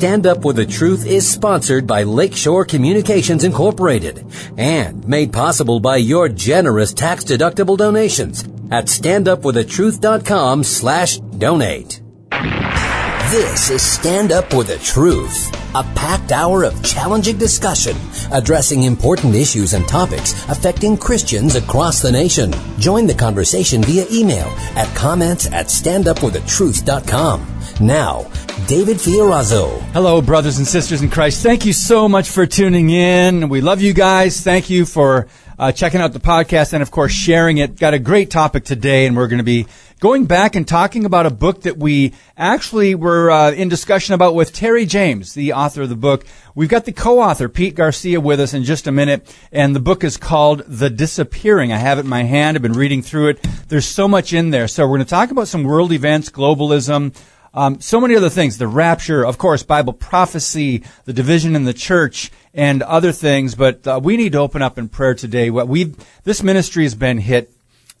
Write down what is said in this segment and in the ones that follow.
Stand Up for the Truth is sponsored by Lakeshore Communications Incorporated and made possible by your generous tax-deductible donations at standupforthetruth.com slash donate. This is Stand Up for the Truth, a packed hour of challenging discussion addressing important issues and topics affecting Christians across the nation. Join the conversation via email at comments at standupforthetruth.com. Now, David Fiorazo. Hello, brothers and sisters in Christ. Thank you so much for tuning in. We love you guys. Thank you for uh, checking out the podcast and, of course, sharing it. Got a great topic today, and we're going to be going back and talking about a book that we actually were uh, in discussion about with Terry James, the author of the book. We've got the co-author, Pete Garcia, with us in just a minute, and the book is called The Disappearing. I have it in my hand. I've been reading through it. There's so much in there. So we're going to talk about some world events, globalism, um, so many other things, the rapture, of course, Bible prophecy, the division in the church, and other things. But uh, we need to open up in prayer today. What we this ministry has been hit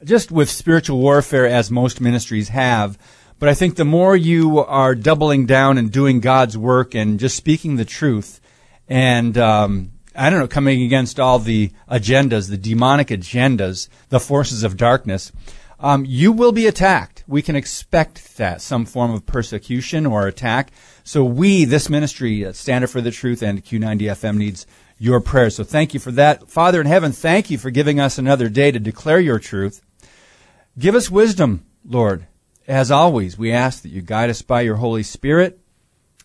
just with spiritual warfare, as most ministries have. But I think the more you are doubling down and doing God's work and just speaking the truth, and um, I don't know, coming against all the agendas, the demonic agendas, the forces of darkness, um, you will be attacked. We can expect that some form of persecution or attack. So we, this ministry, uh, Stand Up for the Truth and Q90 FM needs your prayers. So thank you for that. Father in heaven, thank you for giving us another day to declare your truth. Give us wisdom, Lord. As always, we ask that you guide us by your Holy Spirit.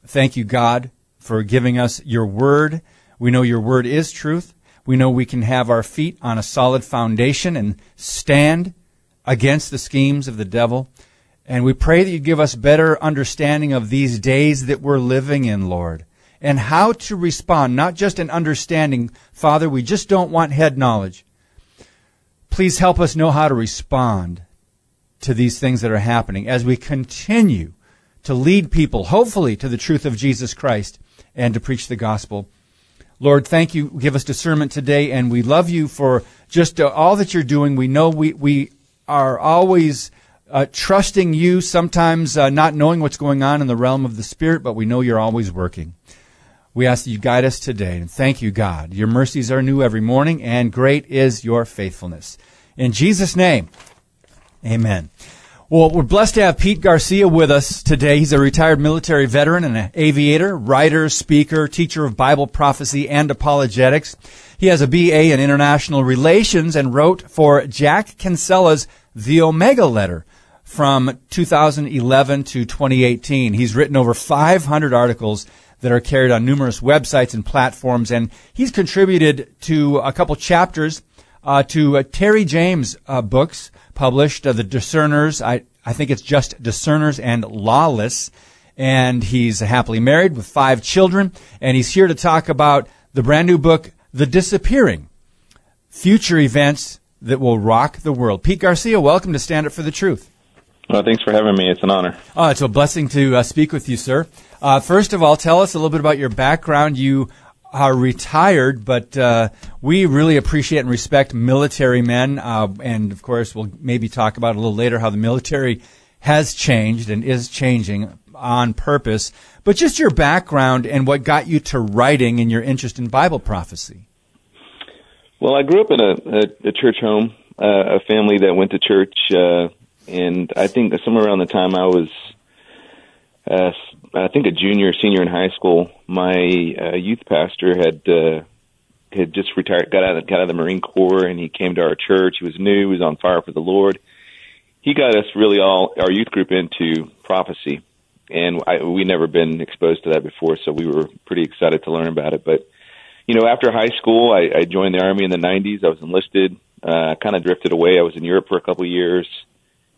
Thank you, God, for giving us your word. We know your word is truth. We know we can have our feet on a solid foundation and stand against the schemes of the devil. And we pray that you give us better understanding of these days that we're living in, Lord, and how to respond, not just an understanding. Father, we just don't want head knowledge. Please help us know how to respond to these things that are happening as we continue to lead people, hopefully, to the truth of Jesus Christ and to preach the gospel. Lord, thank you. Give us discernment today, and we love you for just uh, all that you're doing. We know we, we are always uh, trusting you, sometimes uh, not knowing what's going on in the realm of the Spirit, but we know you're always working. We ask that you guide us today, and thank you, God. Your mercies are new every morning, and great is your faithfulness. In Jesus' name, amen. Well, we're blessed to have Pete Garcia with us today. He's a retired military veteran and an aviator, writer, speaker, teacher of Bible prophecy and apologetics. He has a BA in international relations and wrote for Jack Kinsella's The Omega Letter from 2011 to 2018. He's written over 500 articles that are carried on numerous websites and platforms, and he's contributed to a couple chapters uh, to uh, Terry James uh, books published, uh, The Discerners. I, I think it's just Discerners and Lawless. And he's happily married with five children, and he's here to talk about the brand new book, The Disappearing Future Events That Will Rock the World. Pete Garcia, welcome to Stand Up for the Truth. Well, thanks for having me. It's an honor. Oh, it's a blessing to uh, speak with you, sir. Uh, first of all, tell us a little bit about your background. You are retired, but uh, we really appreciate and respect military men. Uh, and of course, we'll maybe talk about a little later how the military has changed and is changing on purpose. But just your background and what got you to writing and your interest in Bible prophecy. Well, I grew up in a, a, a church home, uh, a family that went to church, uh, and I think somewhere around the time I was uh, I think a junior, senior in high school, my uh, youth pastor had uh, had just retired, got out, of, got out of the Marine Corps, and he came to our church. He was new, he was on fire for the Lord. He got us really all our youth group into prophecy, and I, we never been exposed to that before, so we were pretty excited to learn about it. But you know, after high school, I, I joined the army in the '90s. I was enlisted. Uh, kind of drifted away. I was in Europe for a couple of years,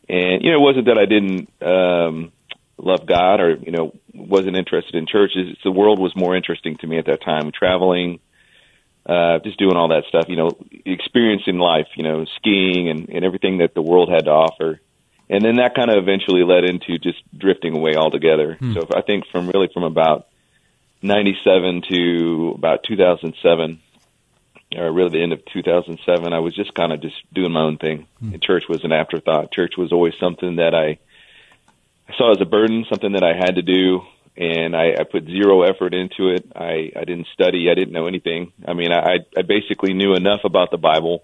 and you know, it wasn't that I didn't. um love God or you know wasn't interested in churches. It's The world was more interesting to me at that time. Traveling, uh, just doing all that stuff. You know, experiencing life. You know, skiing and, and everything that the world had to offer. And then that kind of eventually led into just drifting away altogether. Hmm. So I think from really from about 97 to about 2007, or really the end of 2007, I was just kind of just doing my own thing. Hmm. And church was an afterthought. Church was always something that I I saw as a burden, something that I had to do. and I, I put zero effort into it. I, I didn't study. I didn't know anything. I mean, I, I basically knew enough about the Bible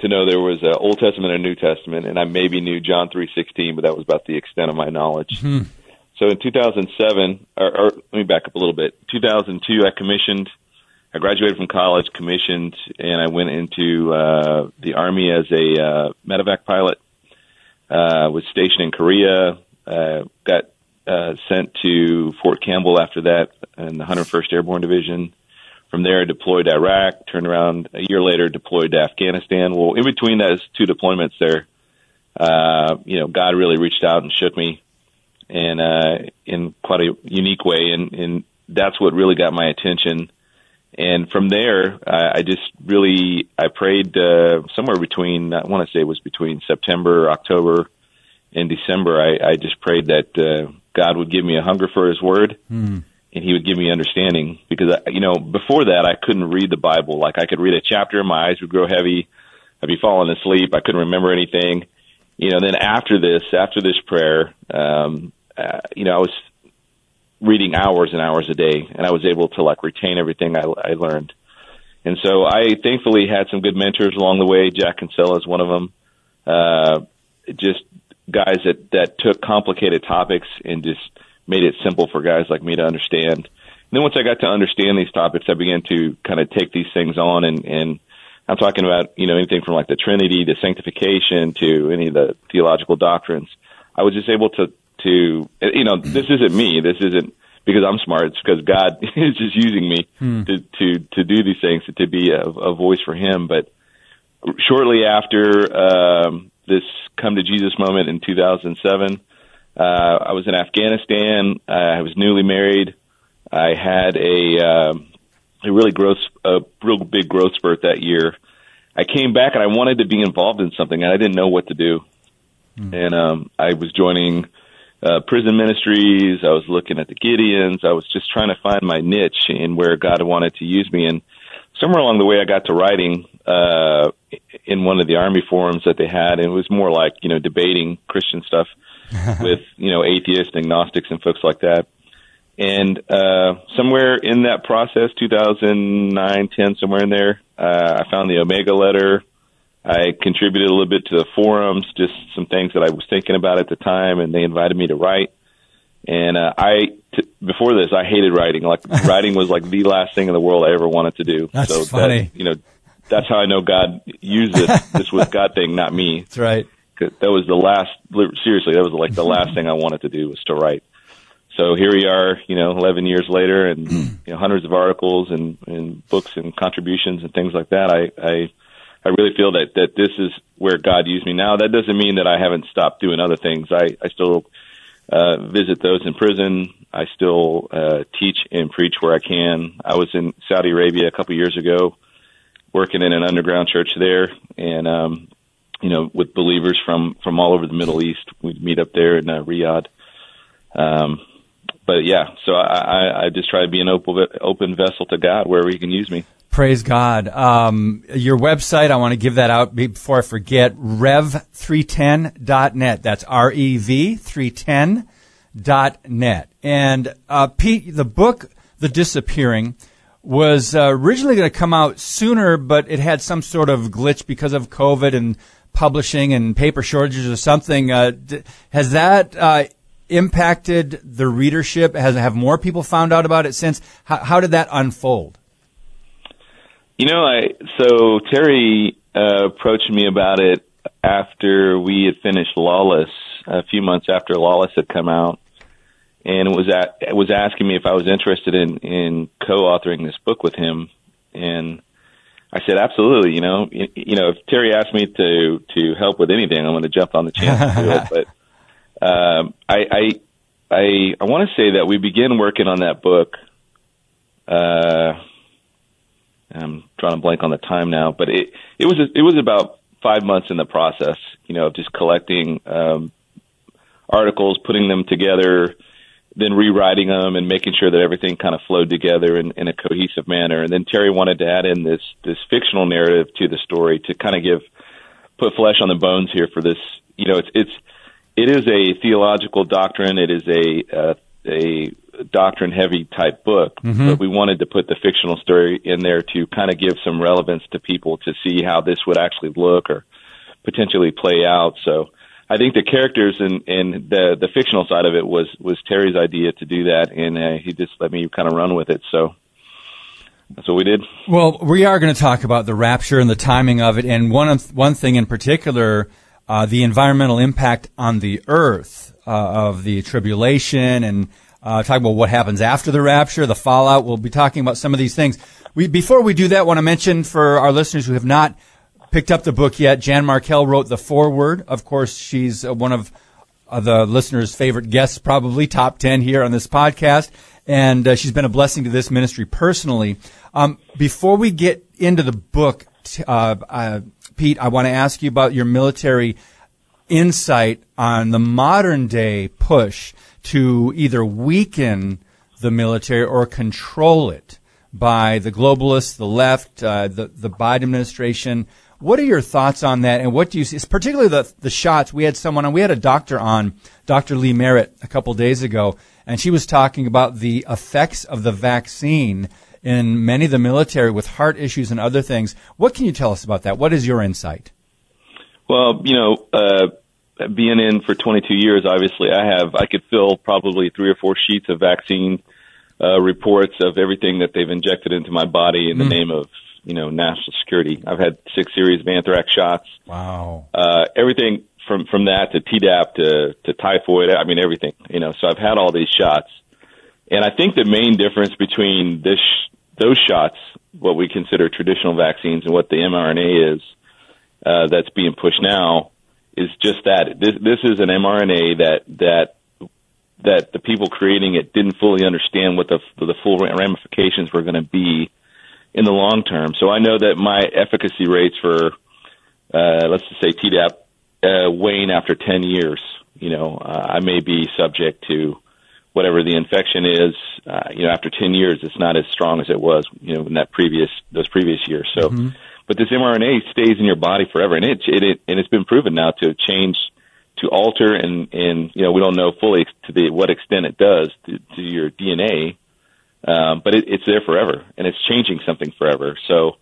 to know there was an Old Testament and a New Testament, and I maybe knew John three sixteen, but that was about the extent of my knowledge. Hmm. So in 2007, or, or let me back up a little bit. 2002, I commissioned. I graduated from college, commissioned, and I went into uh, the army as a uh, medevac pilot. Uh, was stationed in Korea. Uh, got uh, sent to Fort Campbell after that in the 101st Airborne Division. From there, deployed to Iraq. Turned around a year later, deployed to Afghanistan. Well, in between those two deployments, there, uh, you know, God really reached out and shook me, and uh, in quite a unique way, and, and that's what really got my attention. And from there, I, I just really I prayed uh, somewhere between I want to say it was between September, October, and December. I, I just prayed that uh, God would give me a hunger for His Word, Hmm. and He would give me understanding. Because I, you know, before that, I couldn't read the Bible. Like I could read a chapter, my eyes would grow heavy. I'd be falling asleep. I couldn't remember anything. You know, then after this, after this prayer, um, uh, you know, I was reading hours and hours a day, and I was able to like retain everything I, I learned. And so I thankfully had some good mentors along the way. Jack Kinsella is one of them. Uh, just guys that that took complicated topics and just made it simple for guys like me to understand. And then once I got to understand these topics, I began to kind of take these things on and and I'm talking about you know anything from like the Trinity to sanctification to any of the theological doctrines. I was just able to to you know this isn't me. This isn't because I'm smart. It's because God is just using me to to to do these things to be a, a voice for Him. But shortly after um, this come to Jesus moment in 2007, uh, I was in Afghanistan. I was newly married. I had a um, a really growth a real big growth spurt that year. I came back and I wanted to be involved in something and I didn't know what to do. And um, I was joining uh, prison ministries. I was looking at the Gideons. I was just trying to find my niche and where God wanted to use me. And somewhere along the way, I got to writing uh, in one of the Army forums that they had, and it was more like you know debating Christian stuff with you know atheists, and agnostics, and folks like that. And uh, somewhere in that process, 2009, 10, somewhere in there, uh, I found the Omega letter. I contributed a little bit to the forums, just some things that I was thinking about at the time, and they invited me to write. And uh, I, t- before this, I hated writing. Like writing was like the last thing in the world I ever wanted to do. That's so funny. That, you know, that's how I know God used it. this was God thing, not me. That's right. That was the last. Seriously, that was like the last thing I wanted to do was to write. So here we are, you know, 11 years later, and you know, hundreds of articles and, and books and contributions and things like that. I, I, I really feel that that this is where God used me. Now that doesn't mean that I haven't stopped doing other things. I, I still uh, visit those in prison. I still uh, teach and preach where I can. I was in Saudi Arabia a couple years ago, working in an underground church there, and um, you know, with believers from from all over the Middle East. We'd meet up there in uh, Riyadh. Um, but yeah, so I, I, I just try to be an open open vessel to God wherever He can use me. Praise God. Um, your website, I want to give that out before I forget, rev310.net. That's R-E-V 310.net. And, uh, Pete, the book, The Disappearing, was uh, originally going to come out sooner, but it had some sort of glitch because of COVID and publishing and paper shortages or something. Uh, d- has that uh, impacted the readership? Has have more people found out about it since? How, how did that unfold? You know, I so Terry uh, approached me about it after we had finished Lawless, a few months after Lawless had come out, and was at, was asking me if I was interested in in co-authoring this book with him, and I said absolutely. You know, you, you know, if Terry asked me to to help with anything, I'm going to jump on the chance to do it. But um, I I I, I want to say that we began working on that book. Uh, I'm drawing a blank on the time now, but it it was it was about five months in the process, you know, of just collecting um, articles, putting them together, then rewriting them, and making sure that everything kind of flowed together in, in a cohesive manner. And then Terry wanted to add in this this fictional narrative to the story to kind of give put flesh on the bones here for this. You know, it's it's it is a theological doctrine. It is a uh, a doctrine heavy type book, Mm-hmm. but we wanted to put the fictional story in there to kind of give some relevance to people to see how this would actually look or potentially play out. So I think the characters and and the the fictional side of it was was Terry's idea to do that, and uh, he just let me kind of run with it. So that's what we did. Well, we are going to talk about the rapture and the timing of it, and one of, one thing in particular, uh, the environmental impact on the earth uh, of the tribulation, and uh, talk about what happens after the rapture, the fallout. We'll be talking about some of these things. We before we do that, want to mention for our listeners who have not picked up the book yet, Jan Markell wrote the foreword. Of course, she's uh, one of uh, the listeners' favorite guests, probably top 10 here on this podcast. And uh, she's been a blessing to this ministry personally. Um, before we get into the book, uh, uh, Pete, I want to ask you about your military insight on the modern day push to either weaken the military or control it by the globalists, the left, uh, the, the Biden administration. What are your thoughts on that? And what do you see, particularly the, the shots? We had someone on, we had a doctor on, Dr. Lee Merritt, a couple days ago, and she was talking about the effects of the vaccine in many of the military with heart issues and other things. What can you tell us about that? What is your insight? Well, you know, uh, being in for 22 years, obviously, I have I could fill probably three or four sheets of vaccine uh, reports of everything that they've injected into my body in the name of you know national security. I've had six series of anthrax shots. Wow. Uh, everything from from that to Tdap to to typhoid. I mean everything. You know, so I've had all these shots, and I think the main difference between this those shots, what we consider traditional vaccines, and what the mRNA is uh, that's being pushed now, is just that this this is an mRNA that that that the people creating it didn't fully understand what the the full ramifications were going to be in the long term. So I know that my efficacy rates for uh, let's just say Tdap uh, wane after 10 years. You know, uh, I may be subject to whatever the infection is. Uh, you know, after 10 years, it's not as strong as it was, you know, in that previous, those previous years. So, but this mRNA stays in your body forever and it, it, it, and it's been proven now to change, to alter and, and, you know, we don't know fully to the, what extent it does to, to your DNA. Um, but it, it's there forever and it's changing something forever. So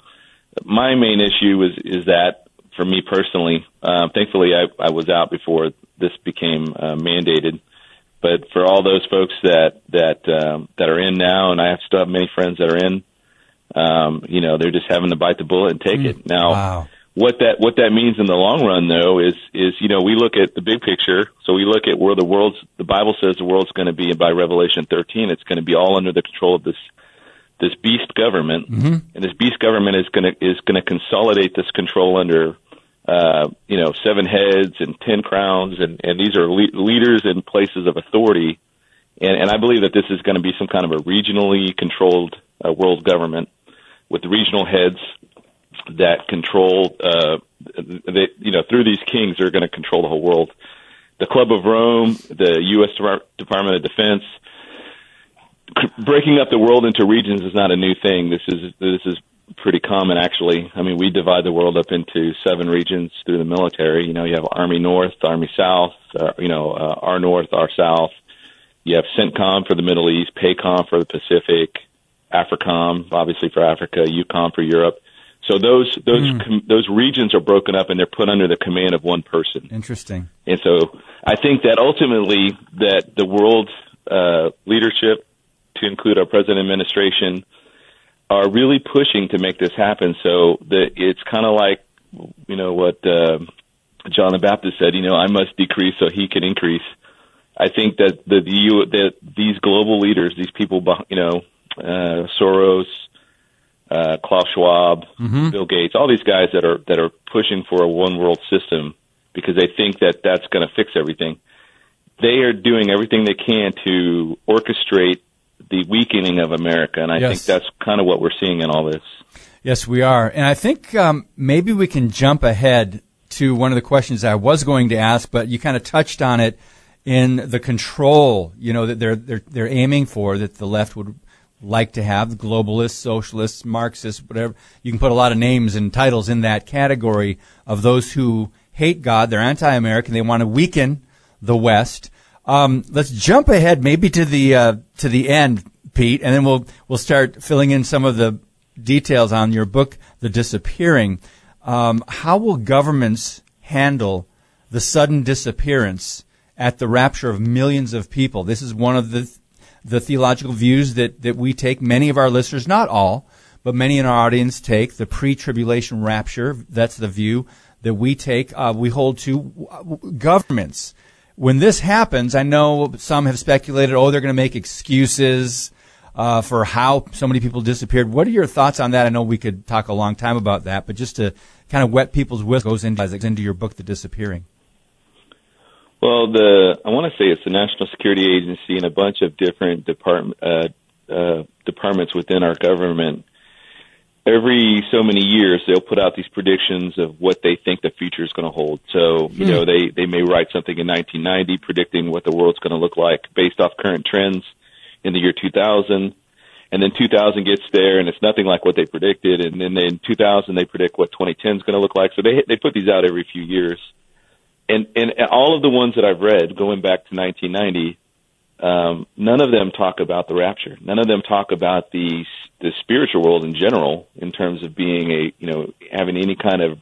my main issue is, is that for me personally, um, thankfully I, I was out before this became uh, mandated. But for all those folks that that um, that are in now, and I have still have many friends that are in, um, you know, they're just having to bite the bullet and take it. Now, Wow. what that what that means in the long run, though, is is you know we look at the big picture. So we look at where the world's the Bible says the world's going to be by Revelation 13. It's going to be all under the control of this this beast government, and this beast government is going to is going to consolidate this control under uh, you know seven heads and ten crowns, and and these are le- leaders in places of authority. And, and I believe that this is going to be some kind of a regionally controlled uh, world government with the regional heads that control, uh, they, you know, through these kings, they're going to control the whole world. The Club of Rome, the U.S. Depar- Department of Defense, breaking up the world into regions is not a new thing. This is this is pretty common, actually. I mean, we divide the world up into seven regions through the military. You know, you have Army North, Army South, uh, you know, uh, our North, our South. You have CENTCOM for the Middle East, PACOM for the Pacific, AFRICOM, obviously for Africa, EUCOM for Europe. So those those com- those regions are broken up and they're put under the command of one person. Interesting. And so I think that ultimately that the world uh, leadership, to include our president administration, are really pushing to make this happen. So that it's kind of like, you know, what uh, John the Baptist said. You know, I must decrease so he can increase. I think that the, the that these global leaders, these people, you know, uh, Soros, uh, Klaus Schwab, Bill Gates, all these guys that are that are pushing for a one world system because they think that that's going to fix everything. They are doing everything they can to orchestrate the weakening of America, and I Yes. think that's kind of what we're seeing in all this. Yes, we are. And I think um, maybe we can jump ahead to one of the questions I was going to ask, but you kind of touched on it in the control, you know, that they're, they're, they're aiming for, that the left would like to have, globalists, socialists, Marxists, whatever. You can put a lot of names and titles in that category of those who hate God, they're anti-American, they want to weaken the West. Um, let's jump ahead, maybe to the uh, to the end, Pete, and then we'll we'll start filling in some of the details on your book, The Disappearing. Um, how will governments handle the sudden disappearance at the rapture of millions of people? This is one of the the theological views that that we take. Many of our listeners, not all, but many in our audience take the pre-tribulation rapture. That's the view that we take. Uh, we hold to governments when this happens, I know some have speculated, oh, they're going to make excuses uh, for how so many people disappeared. What are your thoughts on that? I know we could talk a long time about that, but just to kind of wet people's whistle goes into, into your book, The Disappearing. Well, the I want to say it's the National Security Agency and a bunch of different department uh, uh, departments within our government every so many years they'll put out these predictions of what they think the future is going to hold. So, you hmm. know, they they may write something in 1990 predicting what the world's going to look like based off current trends in the year 2000. And then 2000 gets there and it's nothing like what they predicted. And then in 2000 they predict what 2010 is going to look like. So they they put these out every few years. And and all of the ones that I've read going back to 1990 um, none of them talk about the rapture. None of them talk about the the spiritual world in general, in terms of being a you know having any kind of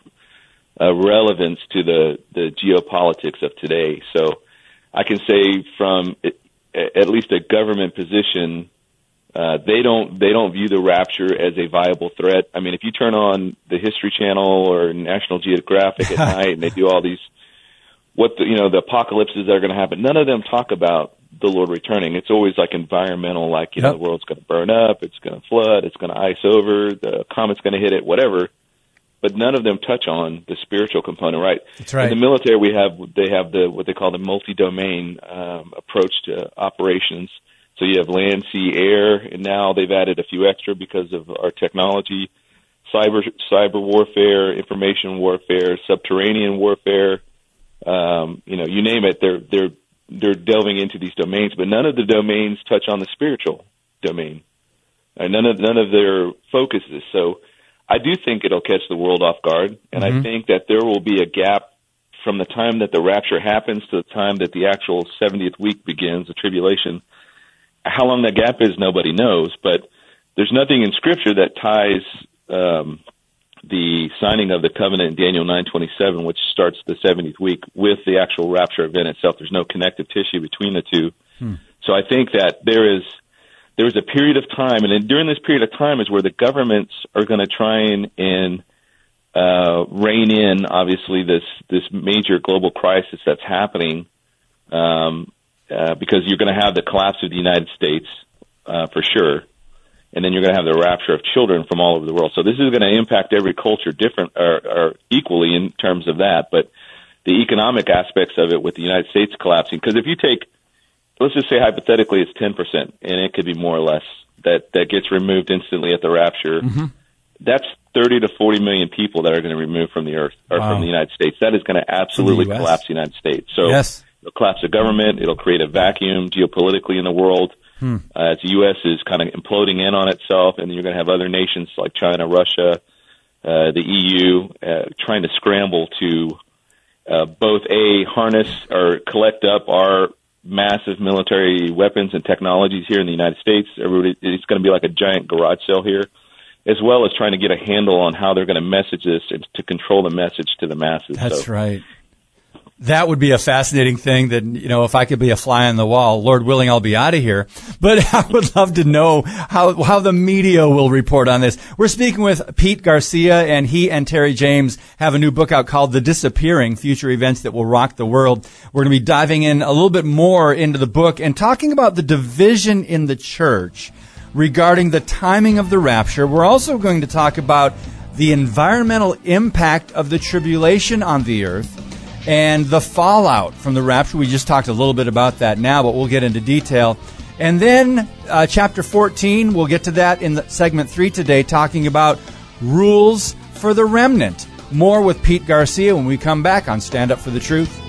uh, relevance to the the geopolitics of today. So, I can say from at least a government position, uh, they don't they don't view the rapture as a viable threat. I mean, if you turn on the History Channel or National Geographic at night, and they do all these what the you know the apocalypses that are going to happen, none of them talk about the Lord returning. It's always like environmental, like you yep. know the world's going to burn up, it's going to flood, it's going to ice over, the comet's going to hit it, whatever. But none of them touch on the spiritual component, right? That's right. In the military, we have they have the what they call the multi-domain um, approach to operations. So you have land, sea, air, and now they've added a few extra because of our technology, cyber cyber warfare, information warfare, subterranean warfare. Um, you know, you name it. They're they're they're delving into these domains, but none of the domains touch on the spiritual domain. None of none of their focuses. So I do think it'll catch the world off guard, and mm-hmm. I think that there will be a gap from the time that the rapture happens to the time that the actual 70th week begins, the tribulation. How long that gap is, nobody knows, but there's nothing in Scripture that ties um, the signing of the covenant in Daniel 9:27, which starts the 70th week, with the actual rapture event itself. There's no connective tissue between the two. Hmm. So I think that there is there is a period of time, and then during this period of time is where the governments are going to try and, and uh, rein in, obviously, this this major global crisis that's happening, um, uh, because you're going to have the collapse of the United States uh, for sure and then you're going to have the rapture of children from all over the world. So this is going to impact every culture different or, or equally in terms of that. But the economic aspects of it with the United States collapsing, because if you take, let's just say hypothetically it's 10%, and it could be more or less, that, that gets removed instantly at the rapture, mm-hmm. that's 30 to 40 million people that are going to remove from the earth or wow. from the United States. That is going to absolutely the collapse the United States. So yes. it'll collapse the government. It'll create a vacuum geopolitically in the world. Hmm. Uh, as the U.S. is kind of imploding in on itself, and you're going to have other nations like China, Russia, uh, the EU, uh, trying to scramble to uh, both a harness or collect up our massive military weapons and technologies here in the United States. Everybody, It's going to be like a giant garage sale here, as well as trying to get a handle on how they're going to message this and to control the message to the masses. That's so, right that would be a fascinating thing that, you know, if I could be a fly on the wall, Lord willing, I'll be out of here. But I would love to know how, how the media will report on this. We're speaking with Pete Garcia and he and Terry James have a new book out called The Disappearing, Future Events That Will Rock the World. We're going to be diving in a little bit more into the book and talking about the division in the church regarding the timing of the rapture. We're also going to talk about the environmental impact of the tribulation on the earth and the fallout from the rapture. We just talked a little bit about that now, but we'll get into detail. And then uh, chapter 14, we'll get to that in segment three today, talking about rules for the remnant. More with Pete Garcia when we come back on Stand Up for the Truth.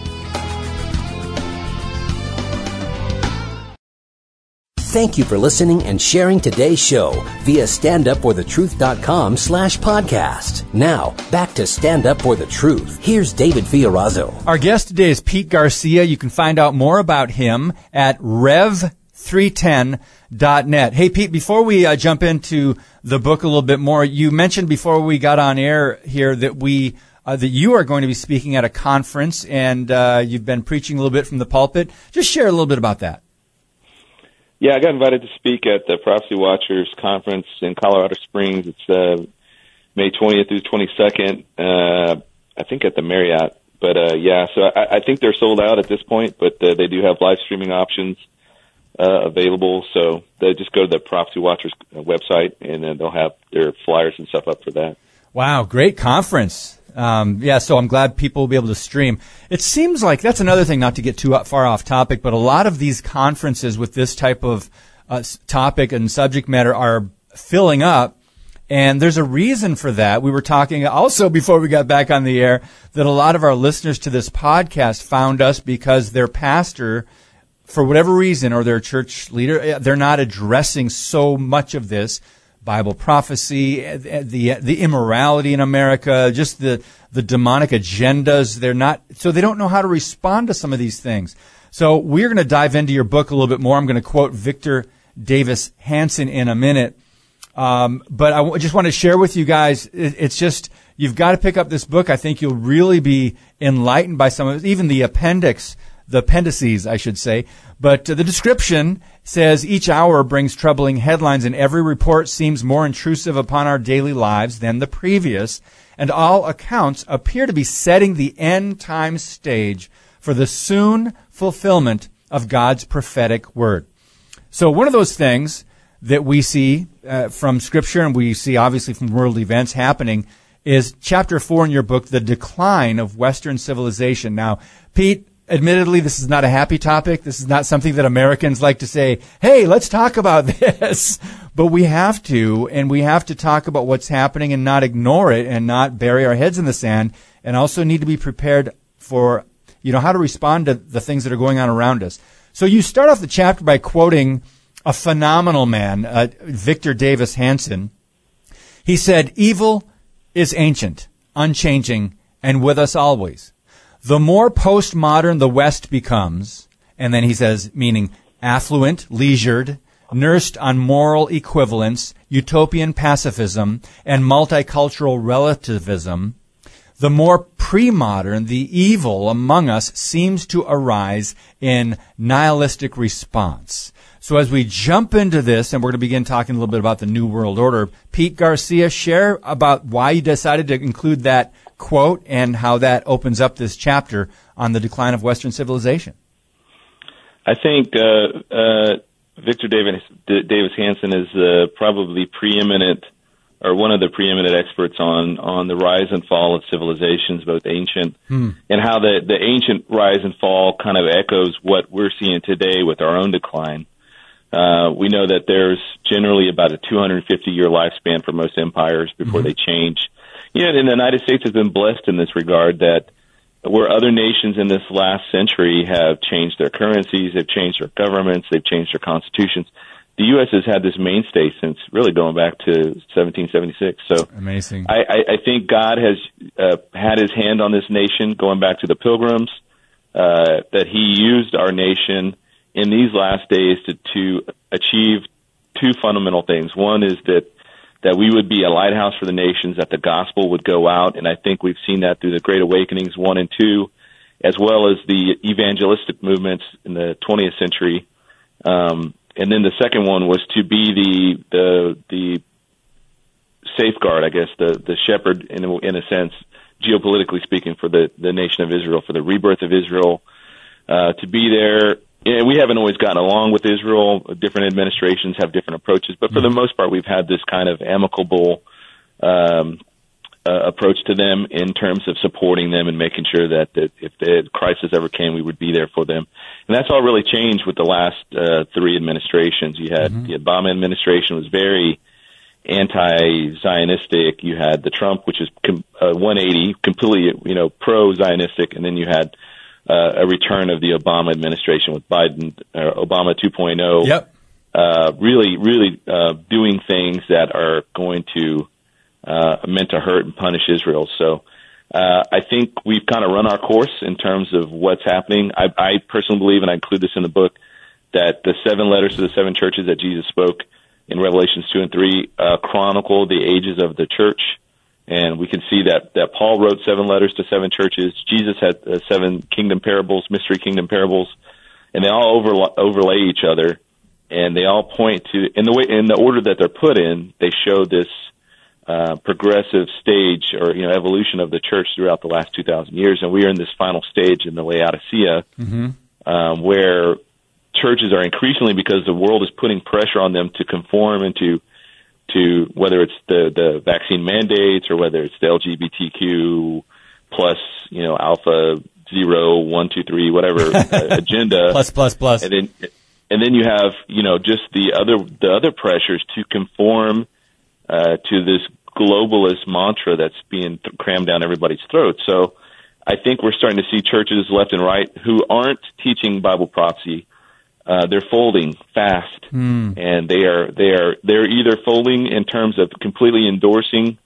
Thank you for listening and sharing today's show via standupforthetruth.com slash podcast. Now, back to Stand Up For The Truth. Here's David Fiorazo. Our guest today is Pete Garcia. You can find out more about him at rev310.net. Hey, Pete, before we uh, jump into the book a little bit more, you mentioned before we got on air here that we uh, that you are going to be speaking at a conference and uh, you've been preaching a little bit from the pulpit. Just share a little bit about that. Yeah, I got invited to speak at the Prophecy Watchers conference in Colorado Springs. It's uh, May 20th through 22nd. Uh, I think at the Marriott. But uh, yeah, so I, I think they're sold out at this point, but uh, they do have live streaming options uh, available. So they just go to the Prophecy Watchers uh, website, and then they'll have their flyers and stuff up for that. Wow, great conference. Um, yeah, so I'm glad people will be able to stream. It seems like that's another thing, not to get too far off topic, but a lot of these conferences with this type of uh, topic and subject matter are filling up. And there's a reason for that. We were talking also before we got back on the air that a lot of our listeners to this podcast found us because their pastor, for whatever reason, or their church leader, eh, they're not addressing so much of this Bible prophecy, the the immorality in America, just the the demonic agendas. They're not so they don't know how to respond to some of these things. So we're going to dive into your book a little bit more. I'm going to quote Victor Davis Hanson in a minute, um, but I w- just want to share with you guys. It, it's just you've got to pick up this book. I think you'll really be enlightened by some of it. Even the appendix the appendices, I should say. But uh, the description says each hour brings troubling headlines, and every report seems more intrusive upon our daily lives than the previous. And all accounts appear to be setting the end time stage for the soon fulfillment of God's prophetic word. So, one of those things that we see uh, from Scripture, and we see obviously from world events happening, is chapter four in your book, The Decline of Western Civilization. Now, Pete, admittedly, this is not a happy topic. This is not something that Americans like to say, hey, let's talk about this. but we have to, and we have to talk about what's happening and not ignore it and not bury our heads in the sand and also need to be prepared for, you know, how to respond to the things that are going on around us. So you start off the chapter by quoting a phenomenal man, uh, Victor Davis Hanson. He said, evil is ancient, unchanging, and with us always the more postmodern the West becomes, and then he says, meaning affluent, leisured, nursed on moral equivalence, utopian pacifism, and multicultural relativism, the more pre-modern the evil among us seems to arise in nihilistic response. So as we jump into this, and we're going to begin talking a little bit about the New World Order, Pete Garcia, share about why you decided to include that quote and how that opens up this chapter on the decline of Western civilization. I think uh, uh, Victor Davis, Davis Hanson is uh, probably preeminent or one of the preeminent experts on on the rise and fall of civilizations, both ancient hmm. and how the the ancient rise and fall kind of echoes what we're seeing today with our own decline. Uh, we know that there's generally about a 250 year lifespan for most empires before mm-hmm. they change. Yeah, and the United States has been blessed in this regard that where other nations in this last century have changed their currencies, they've changed their governments, they've changed their constitutions. The U.S. has had this mainstay since really going back to 1776. So amazing. I, I, I think God has uh, had His hand on this nation going back to the Pilgrims. Uh, that He used our nation in these last days to to achieve two fundamental things. One is that that we would be a lighthouse for the nations, that the gospel would go out, and I think we've seen that through the Great Awakenings one and two, as well as the evangelistic movements in the 20th century. Um, and then the second one was to be the the the safeguard, I guess, the the shepherd in a, in a sense, geopolitically speaking, for the the nation of Israel, for the rebirth of Israel, uh, to be there and we haven't always gotten along with Israel. Different administrations have different approaches, but for the mm-hmm. most part, we've had this kind of amicable um, uh, approach to them in terms of supporting them and making sure that, that if the crisis ever came, we would be there for them. And that's all really changed with the last uh, three administrations. You had mm-hmm. the Obama administration was very anti-Zionistic. You had the Trump, which is com- uh, 180, completely you know pro-Zionistic, and then you had uh, a return of the Obama administration with Biden, uh, Obama 2.0. Yep. uh, really, really uh, doing things that are going to uh, meant to hurt and punish Israel. So uh, I think we've kind of run our course in terms of what's happening. I, I personally believe, and I include this in the book, that the seven letters to the seven churches that Jesus spoke in Revelations two and three uh, chronicle the ages of the church. And we can see that, that Paul wrote seven letters to seven churches. Jesus had uh, seven kingdom parables, mystery kingdom parables, and they all overla- overlay each other. And they all point to, in the way, in the order that they're put in, they show this uh, progressive stage or you know evolution of the church throughout the last 2,000 years, and we are in this final stage in the Laodicea, mm-hmm. um, where churches are increasingly because the world is putting pressure on them to conform and to to whether it's the the vaccine mandates or whether it's the LGBTQ plus you know alpha zero one two three whatever uh, agenda plus plus plus and then and then you have you know just the other the other pressures to conform uh, to this globalist mantra that's being th- crammed down everybody's throat. So I think we're starting to see churches left and right who aren't teaching Bible prophecy. Uh, they're folding fast, mm. and they are they are they're either folding in terms of completely endorsing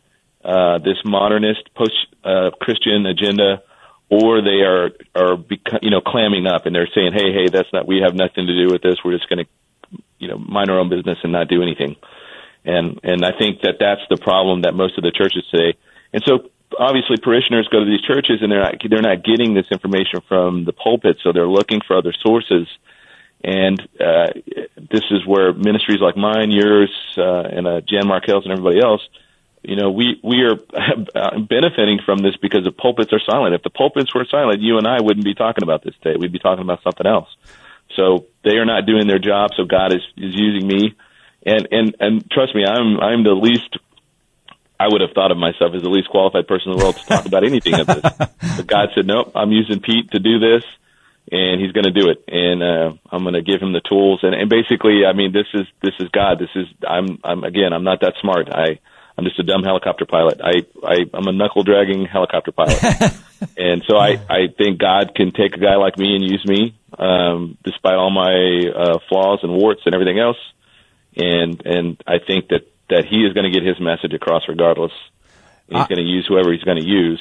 uh, this modernist post uh, Christian agenda, or they are are beca- you know clamming up and they're saying, hey, hey, that's not we have nothing to do with this. We're just going to you know mind our own business and not do anything and and I think that that's the problem that most of the churches today. And so obviously parishioners go to these churches and they're not they're not getting this information from the pulpit, so they're looking for other sources. And uh, this is where ministries like mine, yours, uh, and uh, Jan Markell's and everybody else, you know, we we are benefiting from this because the pulpits are silent. If the pulpits were silent, you and I wouldn't be talking about this today. We'd be talking about something else. So they are not doing their job. So God is is using me and and and trust me, I'm I'm the least. I would have thought of myself as the least qualified person in the world to talk about anything of this. But God said, "Nope, I'm using Pete to do this, and He's going to do it, and uh, I'm going to give him the tools." And, and basically, I mean, this is this is God. This is I'm I'm again, I'm not that smart. I I'm just a dumb helicopter pilot. I, I I'm a knuckle dragging helicopter pilot, and so I I think God can take a guy like me and use me, um, despite all my uh, flaws and warts and everything else and and I think that that he is going to get his message across regardless. He's going to use whoever he's going to use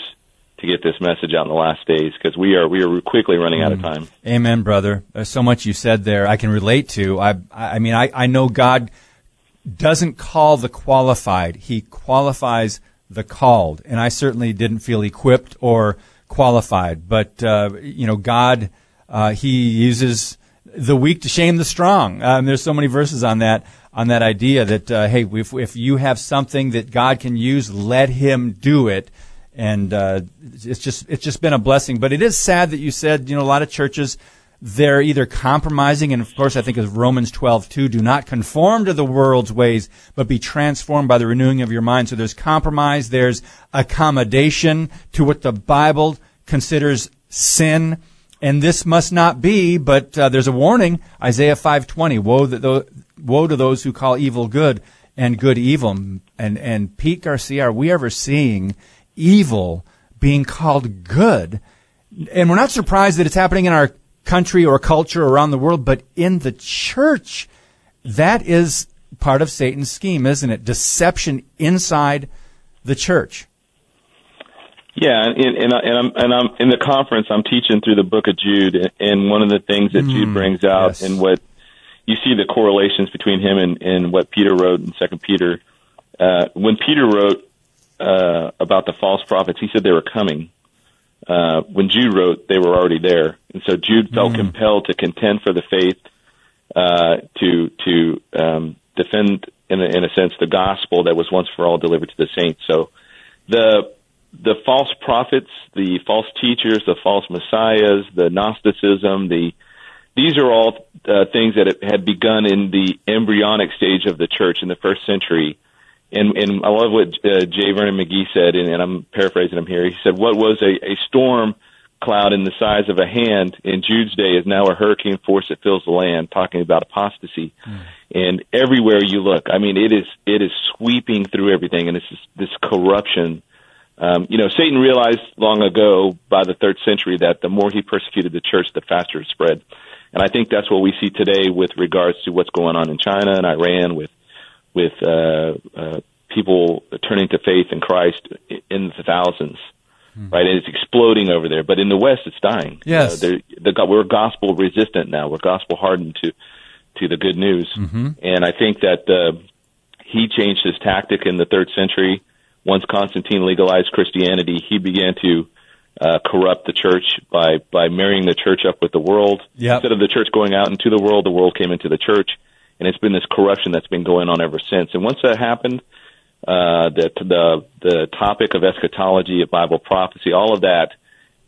to get this message out in the last days because we are we are quickly running out of mm. time. Amen, brother. There's so much you said there I can relate to. I I mean I I know God doesn't call the qualified; He qualifies the called, and I certainly didn't feel equipped or qualified. But uh, you know, God uh, He uses the weak to shame the strong. Um, there's so many verses on that on that idea that uh, hey, if if you have something that God can use, let Him do it. And uh, it's just it's just been a blessing. But it is sad that you said you know a lot of churches they're either compromising, and of course I think as Romans 12 2, do not conform to the world's ways, but be transformed by the renewing of your mind. So there's compromise, there's accommodation to what the Bible considers sin and this must not be, but uh, there's a warning, Isaiah 5:20, woe that those, woe to those who call evil good and good evil. And and Pete Garcia, are we ever seeing evil being called good? And we're not surprised that it's happening in our country or culture around the world, but in the church, that is part of Satan's scheme, isn't it? Deception inside the church. Yeah, and and, and I'm and I'm in the conference. I'm teaching through the Book of Jude, and one of the things that mm, Jude brings out, yes. and what you see the correlations between him and, and what Peter wrote in Second Peter. Uh, when Peter wrote uh, about the false prophets, he said they were coming. Uh, when Jude wrote, they were already there, and so Jude felt mm. compelled to contend for the faith, uh, to to um, defend, in a, in a sense, the gospel that was once for all delivered to the saints. So the the false prophets, the false teachers, the false messiahs, the Gnosticism, the these are all uh, things that had begun in the embryonic stage of the church in the first century. And, and I love what uh, J. Vernon McGee said, and, and I'm paraphrasing him here. He said, "What was a, a storm cloud in the size of a hand in Jude's day is now a hurricane force that fills the land." Talking about apostasy, mm. and everywhere you look, I mean, it is it is sweeping through everything, and it's this, this corruption um, you know, Satan realized long ago by the third century that the more he persecuted the church, the faster it spread. And I think that's what we see today with regards to what's going on in China and Iran with with uh, uh, people turning to faith in Christ in the thousands, hmm. right? And it's exploding over there. But in the West, it's dying. Yes, uh, the, we're gospel resistant now. We're gospel hardened to to the good news. Mm-hmm. And I think that uh, he changed his tactic in the third century. Once Constantine legalized Christianity, he began to uh, corrupt the church by by marrying the church up with the world. Yep. Instead of the church going out into the world, the world came into the church, and it's been this corruption that's been going on ever since. And once that happened, uh, the the the topic of eschatology, of Bible prophecy, all of that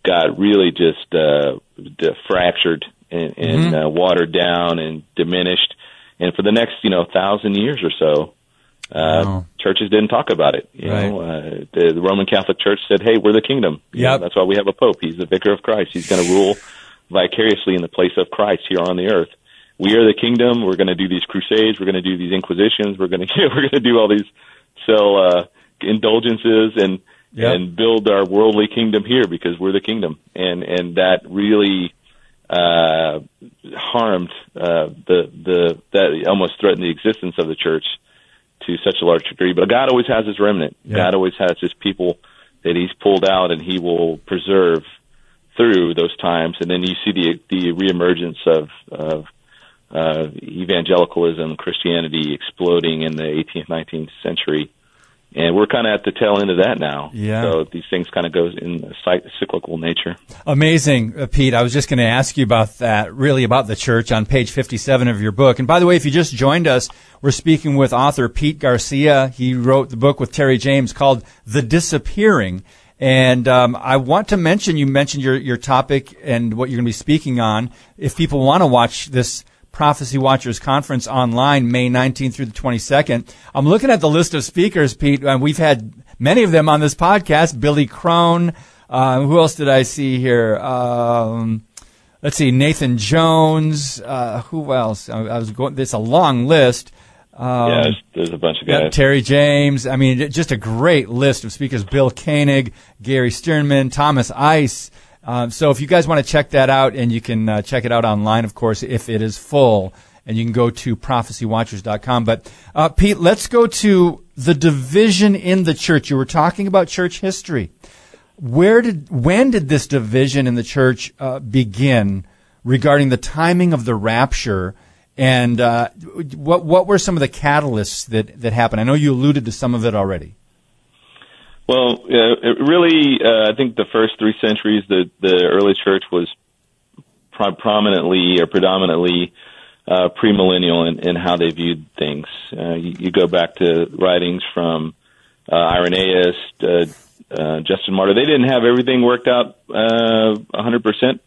got really just uh, fractured and, and mm-hmm. uh, watered down and diminished. And for the next, you know, thousand years or so, uh, wow. churches didn't talk about it. You right. know, uh, the, the Roman Catholic Church said, "Hey, we're the kingdom. Yeah, that's why we have a pope. He's the vicar of Christ. He's going to rule vicariously in the place of Christ here on the earth. We are the kingdom. We're going to do these crusades. We're going to do these inquisitions. We're going to we're going to do all these sell uh, indulgences and yep. and build our worldly kingdom here because we're the kingdom. And and that really uh, harmed uh, the the that almost threatened the existence of the church to such a large degree. But God always has His remnant. Yeah. God always has His people that He's pulled out, and He will preserve through those times. And then you see the the reemergence of of uh, evangelicalism, Christianity exploding in the 18th, 19th century and we're kind of at the tail end of that now. Yeah. So these things kind of goes in a cyclical nature. Amazing, uh, Pete. I was just going to ask you about that, really about the church on page 57 of your book. And by the way, if you just joined us, we're speaking with author Pete Garcia. He wrote the book with Terry James called The Disappearing. And um, I want to mention, you mentioned your, your topic and what you're going to be speaking on. If people want to watch this Prophecy Watchers Conference online May 19th through the 22nd. I'm looking at the list of speakers, Pete, and we've had many of them on this podcast. Billy Crone. Uh, who else did I see here? Um, let's see, Nathan Jones. Uh, who else? I, I was going. It's a long list. Um, yeah, there's, there's, a bunch of guys. Terry James. I mean, just a great list of speakers. Bill Koenig, Gary Stearman, Thomas Ice. Um, so if you guys want to check that out, and you can uh, check it out online, of course, if it is full, and you can go to prophecywatchers.com. But uh, Pete, let's go to the division in the church. You were talking about church history. Where did when did this division in the church uh, begin regarding the timing of the rapture? And uh, what what were some of the catalysts that that happened? I know you alluded to some of it already. Well, uh, really, uh, I think the first three centuries, the the early church was pro- prominently or predominantly uh, premillennial in, in how they viewed things. Uh, you, you go back to writings from uh, Irenaeus, uh, uh, Justin Martyr. They didn't have everything worked out uh, 100%,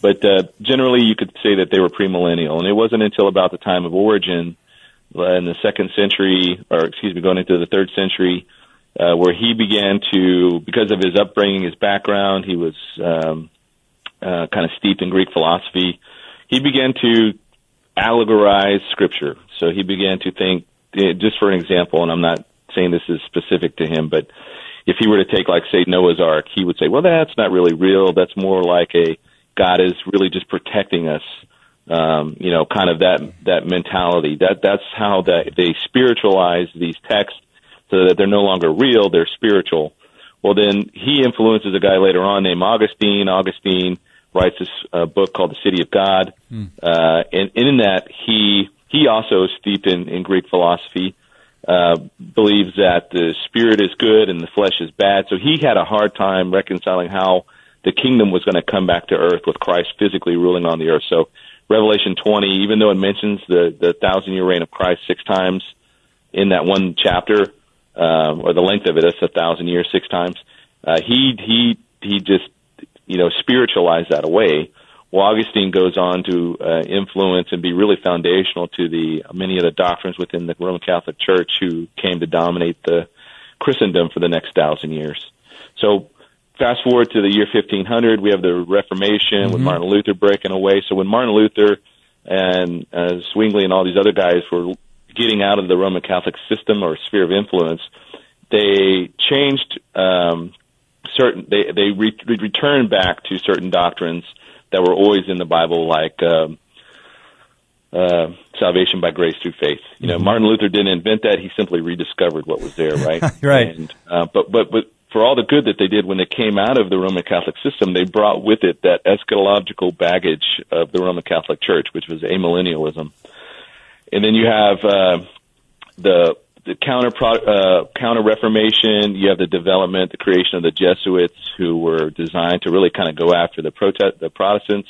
but uh, generally you could say that they were premillennial. And it wasn't until about the time of Origen uh, in the second century, or excuse me, going into the third century, uh, where he began to, because of his upbringing, his background, he was um, uh, kind of steeped in Greek philosophy. He began to allegorize Scripture. So he began to think, eh, just for an example, and I'm not saying this is specific to him, but if he were to take, like, say, Noah's Ark, he would say, well, that's not really real. That's more like a God is really just protecting us. Um, you know, kind of that that mentality. That that's how that they spiritualize these texts so that they're no longer real, they're spiritual. Well, then he influences a guy later on named Augustine. Augustine writes this uh, book called The City of God, hmm. uh, and, and in that he he also is steeped in, in Greek philosophy. Uh, believes that the spirit is good and the flesh is bad. So he had a hard time reconciling how the kingdom was going to come back to earth with Christ physically ruling on the earth. So Revelation 20, even though it mentions the, the thousand year reign of Christ six times in that one chapter, um, or the length of it. That's a thousand years, six times. Uh, he he he just you know spiritualized that away. Well, Augustine goes on to uh, influence and be really foundational to the many of the doctrines within the Roman Catholic Church who came to dominate the Christendom for the next thousand years. So, fast forward to the year 1500, we have the Reformation mm-hmm. with Martin Luther breaking away. So when Martin Luther and uh, Zwingli and all these other guys were getting out of the Roman Catholic system or sphere of influence, they changed um, certain. They they re- returned back to certain doctrines that were always in the Bible, like um, uh, salvation by grace through faith. You know, mm-hmm. Martin Luther didn't invent that; he simply rediscovered what was there, right? right. And, uh, but but but for all the good that they did when they came out of the Roman Catholic system, they brought with it that eschatological baggage of the Roman Catholic Church, which was amillennialism. And then you have uh, the the counter uh, counter Reformation. You have the development, the creation of the Jesuits, who were designed to really kind of go after the protest the Protestants.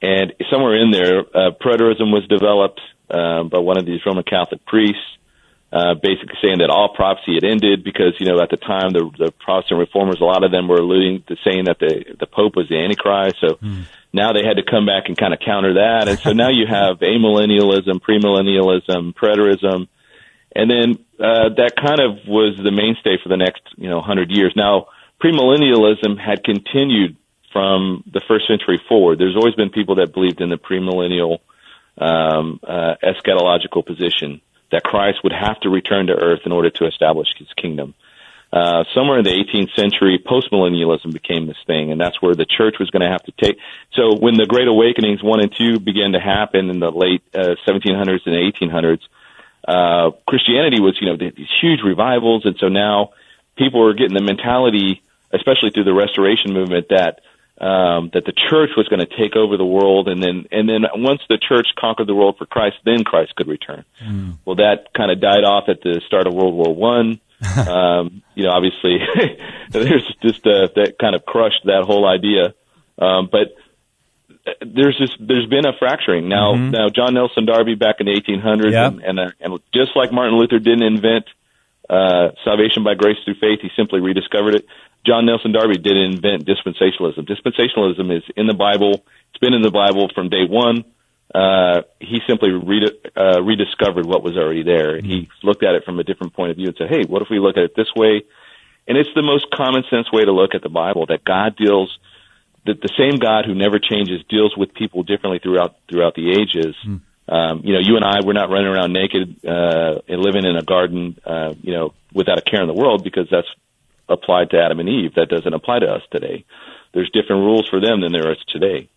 And somewhere in there, uh, preterism was developed um, by one of these Roman Catholic priests uh, basically saying that all prophecy had ended because you know at the time the, the Protestant reformers, a lot of them were alluding to saying that the the Pope was the Antichrist. So mm. now they had to come back and kind of counter that, and so now you have amillennialism, premillennialism, preterism, and then uh, that kind of was the mainstay for the next you know hundred years. Now premillennialism had continued from the first century forward. There's always been people that believed in the premillennial um, uh, eschatological position that Christ would have to return to earth in order to establish his kingdom. Uh, somewhere in the 18th century, postmillennialism became this thing, and that's where the church was going to have to take. So when the Great Awakenings one and two began to happen in the late uh, 1700s and 1800s, uh, Christianity was, you know, these huge revivals, and so now people are getting the mentality, especially through the Restoration movement, that um, that the church was going to take over the world, and then and then once the church conquered the world for Christ, then Christ could return. Mm. Well, that kind of died off at the start of World War One. um, you know, obviously, there's just uh, that kind of crushed that whole idea. Um, but there's just there's been a fracturing now. Mm-hmm. Now, John Nelson Darby back in the 1800s, yep. and and, uh, and just like Martin Luther didn't invent uh, salvation by grace through faith, he simply rediscovered it. John Nelson Darby didn't invent dispensationalism. Dispensationalism is in the Bible. It's been in the Bible from day one. Uh, he simply redi- uh, rediscovered what was already there. Mm-hmm. He looked at it from a different point of view and said, "Hey, what if we look at it this way?" And it's the most common sense way to look at the Bible. That God deals, that the same God who never changes deals with people differently throughout throughout the ages. Mm-hmm. Um, you know, you and I, we're not running around naked uh, and living in a garden, uh, you know, without a care in the world because that's applied to Adam and Eve. That doesn't apply to us today. There's different rules for them than there is today.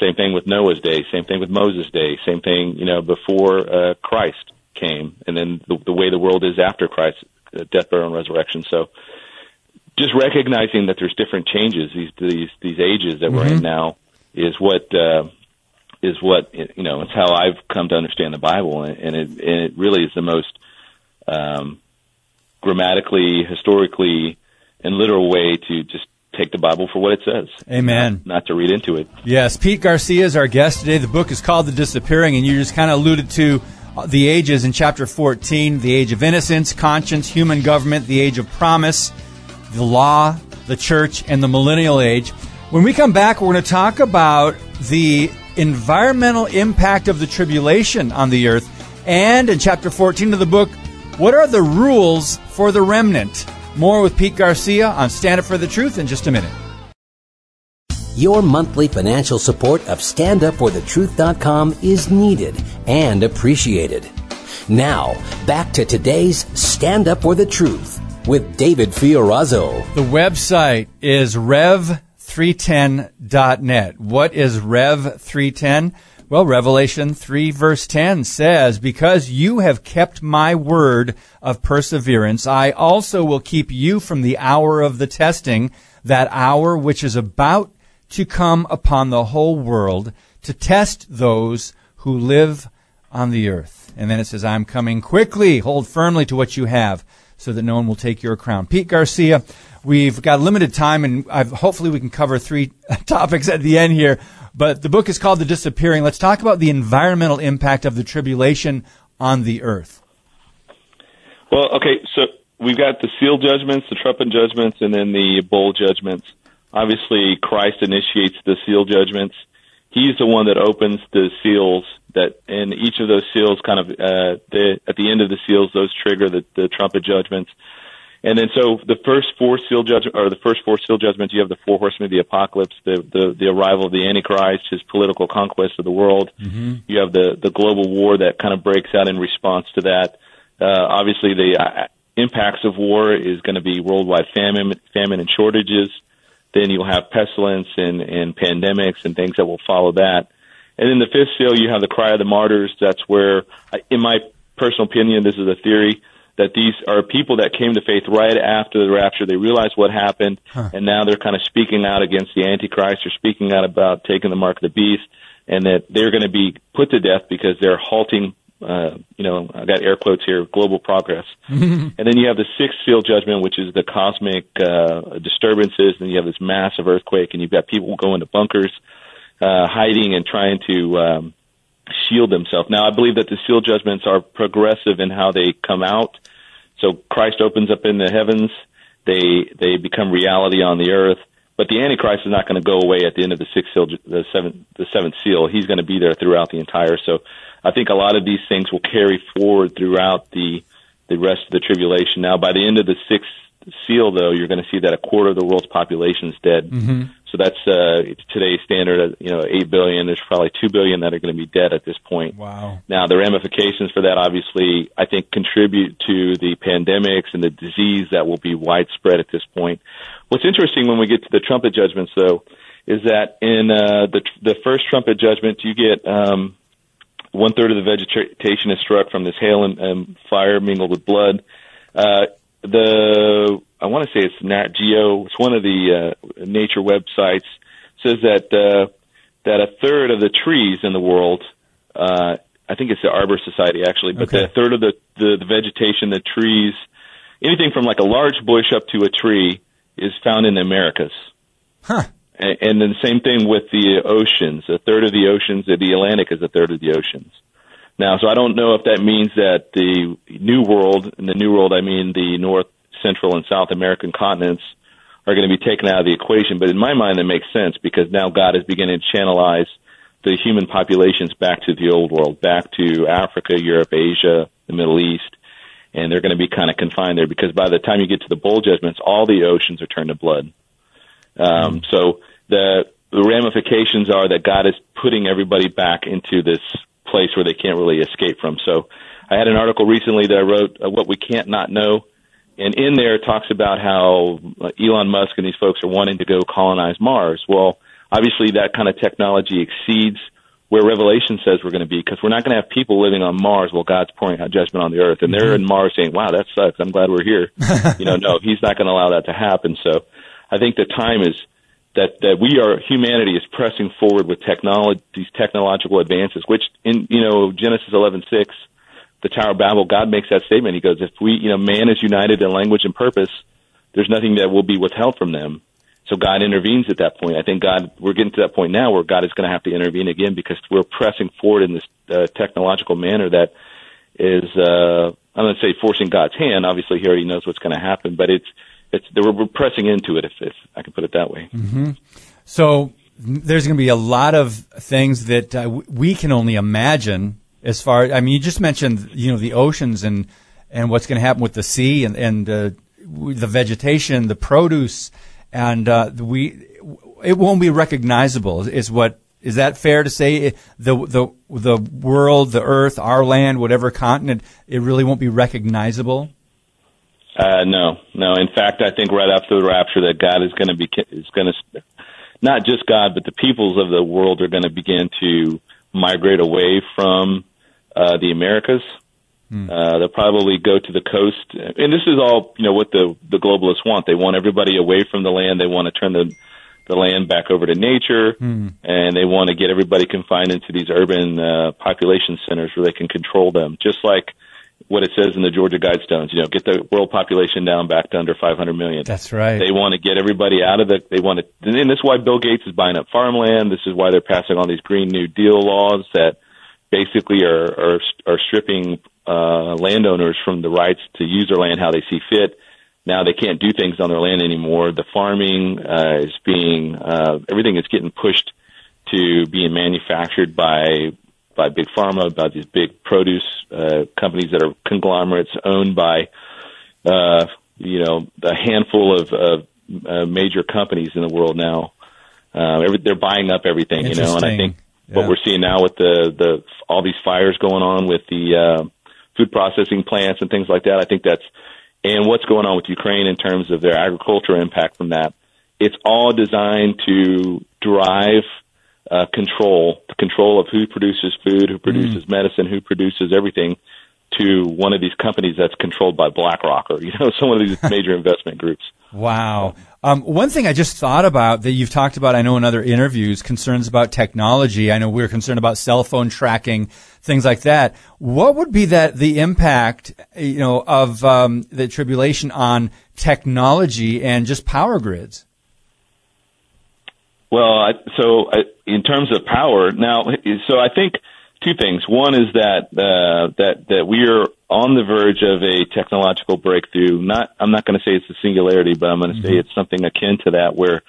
Same thing with Noah's day. Same thing with Moses' day. Same thing, you know, before uh, Christ came, and then the, the way the world is after Christ, uh, death, burial, and resurrection. So, just recognizing that there's different changes these these these ages that mm-hmm. we're in mm-hmm. now is what uh, is what you know. It's how I've come to understand the Bible, and, and it and it really is the most um, grammatically, historically, and literal way to just take the Bible for what it says. Amen. Not, not, to read into it. Yes, Pete Garcia is our guest today. The book is called The Disappearing, and you just kind of alluded to uh, the ages in chapter 14 the age of innocence, conscience, human government, the age of promise, the law, the church, and the millennial age. When we come back, we're going to talk about the environmental impact of the tribulation on the earth. And in chapter 14 of the book, what are the rules for the remnant? More with Pete Garcia on Stand Up for the Truth in just a minute. Your monthly financial support of StandUpForTheTruth.com is needed and appreciated. Now, back to today's Stand Up for the Truth with David Fiorazo. The website is rev310.net. What is Rev310? Well, Revelation 3 verse 10 says, Because you have kept my word of perseverance, I also will keep you from the hour of the testing, that hour which is about to come upon the whole world to test those who live on the earth. And then it says, I'm coming quickly. Hold firmly to what you have so that no one will take your crown. Pete Garcia, we've got limited time and I've, hopefully we can cover three topics at the end here. But the book is called The Disappearing. Let's talk about the environmental impact of the tribulation on the earth. Well, okay, so we've got the seal judgments, the trumpet judgments, and then the bowl judgments. Obviously, Christ initiates the seal judgments. He's the one that opens the seals that, and each of those seals kind of, uh, the, at the end of the seals, those trigger the, the trumpet judgments. And then so the first four seal judgment or the first four seal judgments, you have the four horsemen of the apocalypse, the the, the arrival of the Antichrist, his political conquest of the world. Mm-hmm. You have the the global war that kind of breaks out in response to that. Uh, obviously, the uh, impacts of war is going to be worldwide famine, famine and shortages. then you'll have pestilence and, and pandemics and things that will follow that. And in the fifth seal, you have the cry of the martyrs. That's where, in my personal opinion, this is a theory that these are people that came to faith right after the rapture. They realized what happened, huh. and now they're kind of speaking out against the Antichrist. They're speaking out about taking the mark of the beast, and that they're going to be put to death because they're halting. Uh, you know, I got air quotes here, global progress. and then you have the sixth seal judgment, which is the cosmic uh, disturbances, and you have this massive earthquake, and you've got people going to bunkers, uh, hiding and trying to um, shield themselves. Now, I believe that the seal judgments are progressive in how they come out. So Christ opens up in the heavens, they they become reality on the earth. But the Antichrist is not going to go away at the end of the sixth seal, the seventh, the seventh seal. He's going to be there throughout the entire. So, I think a lot of these things will carry forward throughout the the rest of the tribulation. Now, by the end of the sixth seal, though, you're going to see that a quarter of the world's population is dead. Mm-hmm. So that's uh, today's standard. You know, eight billion. There's probably two billion that are going to be dead at this point. Wow. Now the ramifications for that, obviously, I think contribute to the pandemics and the disease that will be widespread at this point. What's interesting when we get to the trumpet judgments, though, is that in uh, the the first trumpet judgment, you get um, one third of the vegetation is struck from this hail and, and fire mingled with blood. Uh, the I want to say it's Nat Geo. It's one of the uh, nature websites. Says that uh, that a third of the trees in the world, uh, I think it's the Arbor Society actually, but okay. a third of the, the the vegetation, the trees, anything from like a large bush up to a tree, is found in the Americas. Huh. And, and then the same thing with the oceans. A third of the oceans, the Atlantic is a third of the oceans. Now, so I don't know if that means that the New World, in the New World I mean the North, Central, and South American continents, are going to be taken out of the equation. But in my mind, that makes sense because now God is beginning to channelize the human populations back to the old world, back to Africa, Europe, Asia, the Middle East, and they're going to be kind of confined there because by the time you get to the bowl judgments, all the oceans are turned to blood. Um, mm. So the the ramifications are that God is putting everybody back into this place where they can't really escape from. So I had an article recently that I wrote, uh, What We Can't Not Know. And in there it talks about how uh, Elon Musk and these folks are wanting to go colonize Mars. Well, obviously that kind of technology exceeds where Revelation says we're going to be because we're not going to have people living on Mars while God's pouring out judgment on the earth. And they're in Mars saying, wow, that sucks. I'm glad we're here. you know, no, he's not going to allow that to happen. So I think the time is that that we are humanity is pressing forward with technology these technological advances which in you know Genesis 11:6 the Tower of Babel God makes that statement he goes if we you know man is united in language and purpose there's nothing that will be withheld from them so God intervenes at that point I think God we're getting to that point now where God is going to have to intervene again because we're pressing forward in this uh, technological manner that is uh I'm going to say forcing God's hand obviously he already knows what's going to happen but it's it's we're pressing into it, if, if I can put it that way. Mm-hmm. So there's going to be a lot of things that uh, we can only imagine. As far, I mean, you just mentioned, you know, the oceans and and what's going to happen with the sea and and uh, the vegetation, the produce, and uh, we it won't be recognizable. Is what is that fair to say? The the the world, the earth, our land, whatever continent, it really won't be recognizable. Uh, no, no. In fact, I think right after the rapture that God is going to be is going to not just God, but the peoples of the world are going to begin to migrate away from uh, the Americas. Hmm. Uh, they'll probably go to the coast, and this is all you know what the the globalists want. They want everybody away from the land. They want to turn the the land back over to nature, hmm. and they want to get everybody confined into these urban uh, population centers where they can control them, just like what it says in the Georgia Guidestones. You know, get the world population down back to under 500 million. That's right. They want to get everybody out of the. They want to, and this is why Bill Gates is buying up farmland. This is why they're passing all these Green New Deal laws that basically are are, are stripping uh, landowners from the rights to use their land how they see fit. Now they can't do things on their land anymore. The farming uh, is being uh, everything is getting pushed to being manufactured by by big pharma, by these big produce uh, companies that are conglomerates owned by, uh, you know, a handful of uh, uh, major companies in the world now. Uh, every, they're buying up everything, you know, and I think yeah. what we're seeing now with the the all these fires going on with the uh, food processing plants and things like that, I think that's and what's going on with Ukraine in terms of their agricultural impact from that it's all designed to drive uh, control, the control of who produces food, who produces mm. medicine, who produces everything to one of these companies that's controlled by BlackRock or you know some of these major investment groups. Wow. Um, one thing I just thought about that you've talked about, I know in other interviews, concerns about technology. I know we're concerned about cell phone tracking, things like that. What would be that the impact, you know, of um, the tribulation on technology and just power grids? Well, I, so I, in terms of power, now, so I think two things. One is that uh, that that we are on the verge of a technological breakthrough. Not, I'm not going to say it's a singularity, but I'm going to mm-hmm. say it's something akin to that, where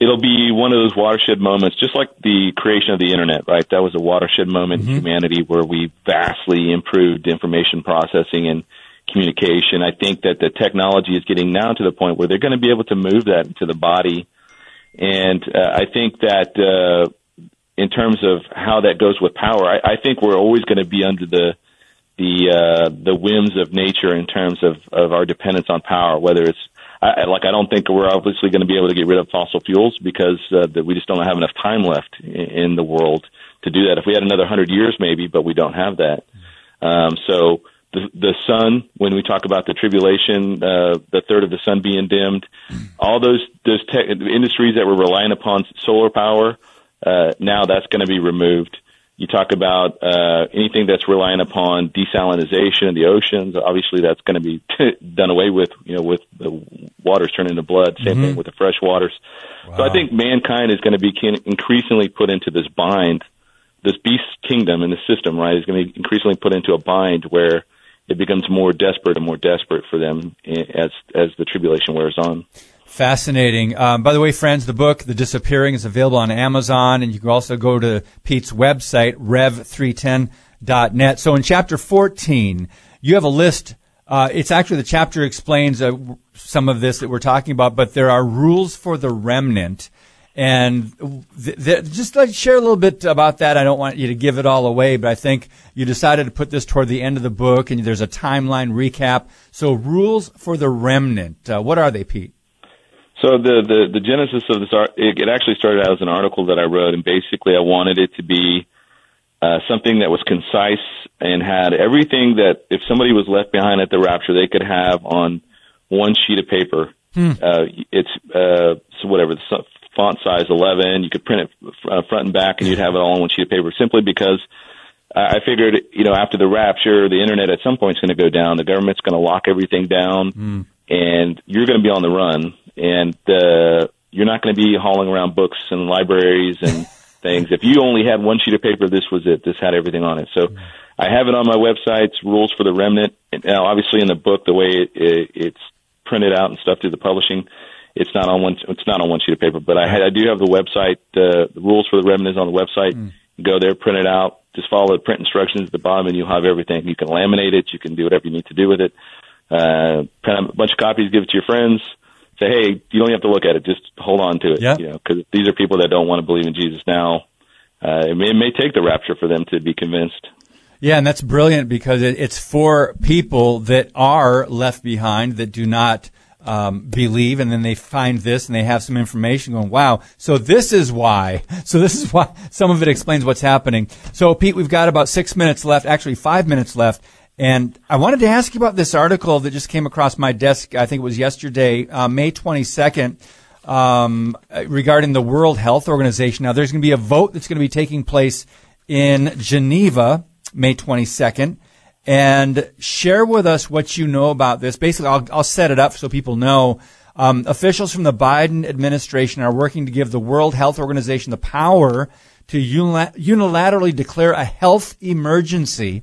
it'll be one of those watershed moments, just like the creation of the internet. Right, that was a watershed moment mm-hmm. in humanity where we vastly improved information processing and communication. I think that the technology is getting now to the point where they're going to be able to move that into the body and uh, I think that uh, in terms of how that goes with power, I, I think we're always going to be under the the uh, the whims of nature in terms of of our dependence on power. Whether it's I, like I don't think we're obviously going to be able to get rid of fossil fuels because uh, that we just don't have enough time left in, in the world to do that. If we had another hundred years, maybe, but we don't have that. Um, so the, the sun, when we talk about the tribulation, uh, the third of the sun being dimmed, all those those te- industries that were relying upon solar power, uh, now that's going to be removed. You talk about uh, anything that's relying upon desalination in the oceans. Obviously, that's going to be done away with. You know, with the waters turning to blood. Same mm-hmm. thing with the fresh waters. Wow. So I think mankind is going to be increasingly put into this bind. This beast kingdom in the system, right, is going to be increasingly put into a bind where it becomes more desperate and more desperate for them as as the tribulation wears on. Fascinating. Um, by the way, friends, the book "The Disappearing" is available on Amazon, and you can also go to Pete's website rev310.net. So, in chapter 14, you have a list. Uh, it's actually the chapter explains uh, some of this that we're talking about, but there are rules for the remnant. And th- th- just like share a little bit about that. I don't want you to give it all away, but I think you decided to put this toward the end of the book, and there's a timeline recap. So, rules for the remnant. Uh, what are they, Pete? So the, the the genesis of this art, it, it actually started out as an article that I wrote, and basically I wanted it to be uh, something that was concise and had everything that if somebody was left behind at the rapture, they could have on one sheet of paper. Hmm. Uh, it's uh, so whatever the font size 11. You could print it uh, front and back, and you'd have it all on one sheet of paper. Simply because I figured, you know, after the rapture, the internet at some point is going to go down. The government's going to lock everything down, mm. and you're going to be on the run, and uh, you're not going to be hauling around books and libraries and things. If you only had one sheet of paper, this was it. This had everything on it. So. I have it on my website. Rules for the Remnant. Now, obviously, in the book, the way it, it, it's printed out and stuff through the publishing, it's not on one. It's not on one sheet of paper, but I, I do have the website. Uh, the rules for the remnant is on the website. Mm. Go there, print it out. Just follow the print instructions at the bottom, and you'll have everything. You can laminate it. You can do whatever you need to do with it. Uh, print a bunch of copies, give it to your friends. Say, hey, you don't have to look at it. Just hold on to it. Yeah. You know, because these are people that don't want to believe in Jesus now. Uh, it, may, it may take the rapture for them to be convinced. Yeah, and that's brilliant because it, it's for people that are left behind that do not um, believe, and then they find this and they have some information going, wow, so this is why. So this is why some of it explains what's happening. So, Pete, we've got about six minutes left, actually five minutes left. And I wanted to ask you about this article that just came across my desk. I think it was yesterday, uh, May 22nd, um, regarding the World Health Organization. Now, there's going to be a vote that's going to be taking place in Geneva, May 22nd and share with us what you know about this. Basically, I'll, I'll set it up so people know. Um, officials from the Biden administration are working to give the World Health Organization the power to unilaterally declare a health emergency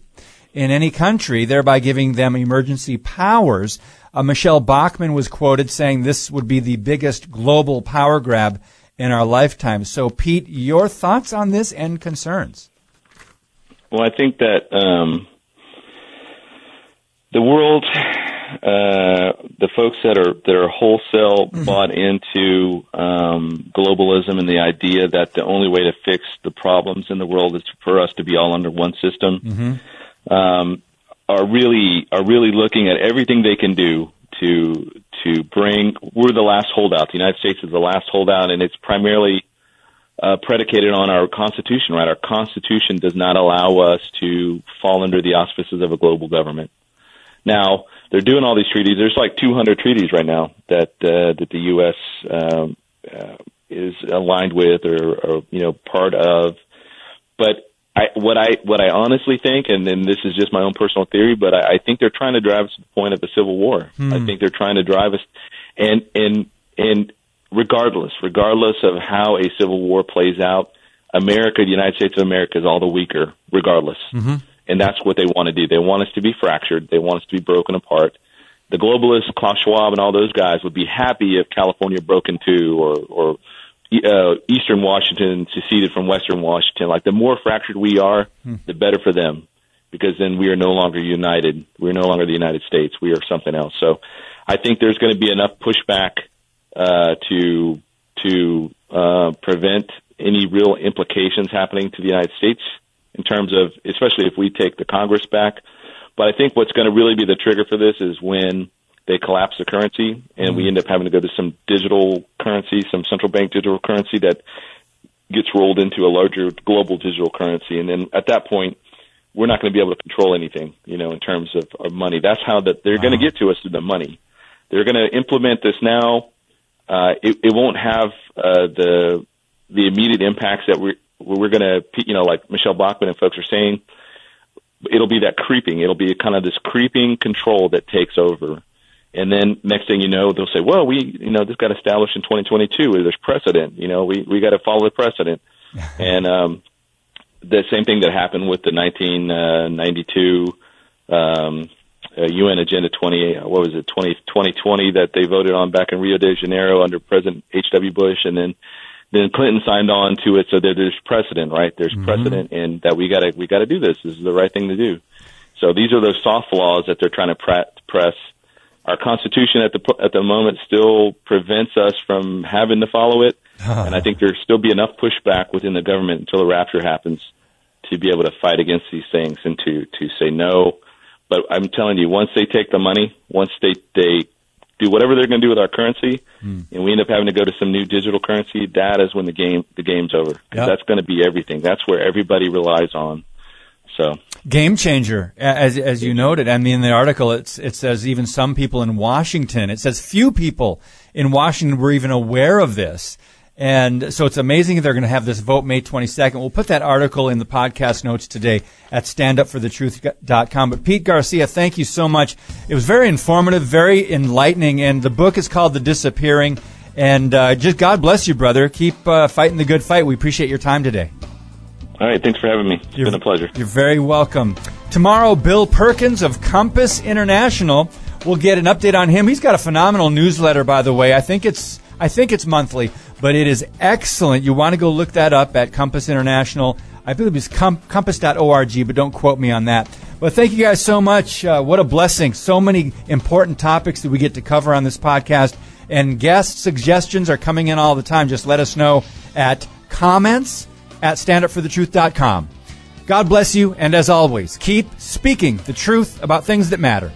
in any country, thereby giving them emergency powers. Uh, Michele Bachmann was quoted saying this would be the biggest global power grab in our lifetime. So, Pete, your thoughts on this and concerns? Well, I think that um, the world, uh, the folks that are that are wholesale mm-hmm. bought into um, globalism and the idea that the only way to fix the problems in the world is for us to be all under one system, mm-hmm. Um, are really are really looking at everything they can do to to bring. We're the last holdout. The United States is the last holdout, and it's primarily uh, predicated on our Constitution. Right, our Constitution does not allow us to fall under the auspices of a global government. Now they're doing all these treaties. There's like 200 treaties right now that uh, that the U.S. Um, uh, is aligned with or, or you know part of. But I, what I what I honestly think, and, and this is just my own personal theory, but I, I think they're trying to drive us to the point of a civil war. Hmm. I think they're trying to drive us, and and and regardless, regardless of how a civil war plays out, America, the United States of America, is all the weaker, regardless. Mm-hmm. And that's what they want to do. They want us to be fractured. They want us to be broken apart. The globalists, Klaus Schwab, and all those guys would be happy if California broke in two, or or uh, Eastern Washington seceded from Western Washington. Like the more fractured we are, hmm. the better for them, because then we are no longer united. We're no longer the United States. We are something else. So, I think there's going to be enough pushback uh, to to uh, prevent any real implications happening to the United States in terms of, especially if we take the Congress back. But I think what's going to really be the trigger for this is when they collapse the currency and we mm-hmm. end up having to go to some digital currency, some central bank digital currency that gets rolled into a larger global digital currency. And then at that point, we're not going to be able to control anything, you know, in terms of, of money. That's how that they're wow. going to get to us through the money. They're going to implement this now. Uh, it, it won't have uh, the the immediate impacts that we're we're going to, you know, like Michele Bachmann and folks are saying. It'll be that creeping. It'll be kind of this creeping control that takes over and then next thing you know, they'll say, "Well, we, you know, this got established in 2022. There's precedent. You know, we we got to follow the precedent." and um, the same thing that happened with the 1992 um, uh, UN Agenda 20. What was it? 20, 2020 that they voted on back in Rio de Janeiro under President H. W. Bush, and then then Clinton signed on to it. So that there's precedent, right? There's mm-hmm. precedent, and that we got to we got to do this. This is the right thing to do. So these are those soft laws that they're trying to pre- press our Constitution at the at the moment still prevents us from having to follow it, and I think there'll still be enough pushback within the government until the rapture happens to be able to fight against these things and to to say no. But I'm telling you, once they take the money, once they they do whatever they're going to do with our currency, mm. and we end up having to go to some new digital currency, that is when the game the game's over. Yep. That's going to be everything. That's where everybody relies on. So game changer, as as you noted. I mean, in the article, it's it says even some people in Washington. It says few people in Washington were even aware of this. And so it's amazing they're going to have this vote May 22nd. We'll put that article in the podcast notes today at standupforthetruth.com. But Pete Garcia, thank you so much. It was very informative, very enlightening, and the book is called The Disappearing. And uh, just God bless you, brother. Keep uh, fighting the good fight. We appreciate your time today. All right, thanks for having me. It's you're, been a pleasure. You're very welcome. Tomorrow, Bill Perkins of Compass International. We'll get an update on him. He's got a phenomenal newsletter, by the way. I think it's I think it's monthly, but it is excellent. You want to go look that up at Compass International. I believe it's com- compass.org, but don't quote me on that. But thank you guys so much. Uh, what a blessing. So many important topics that we get to cover on this podcast. And guest suggestions are coming in all the time. Just let us know at comments at standupforthetruth.com. God bless you, and as always, keep speaking the truth about things that matter.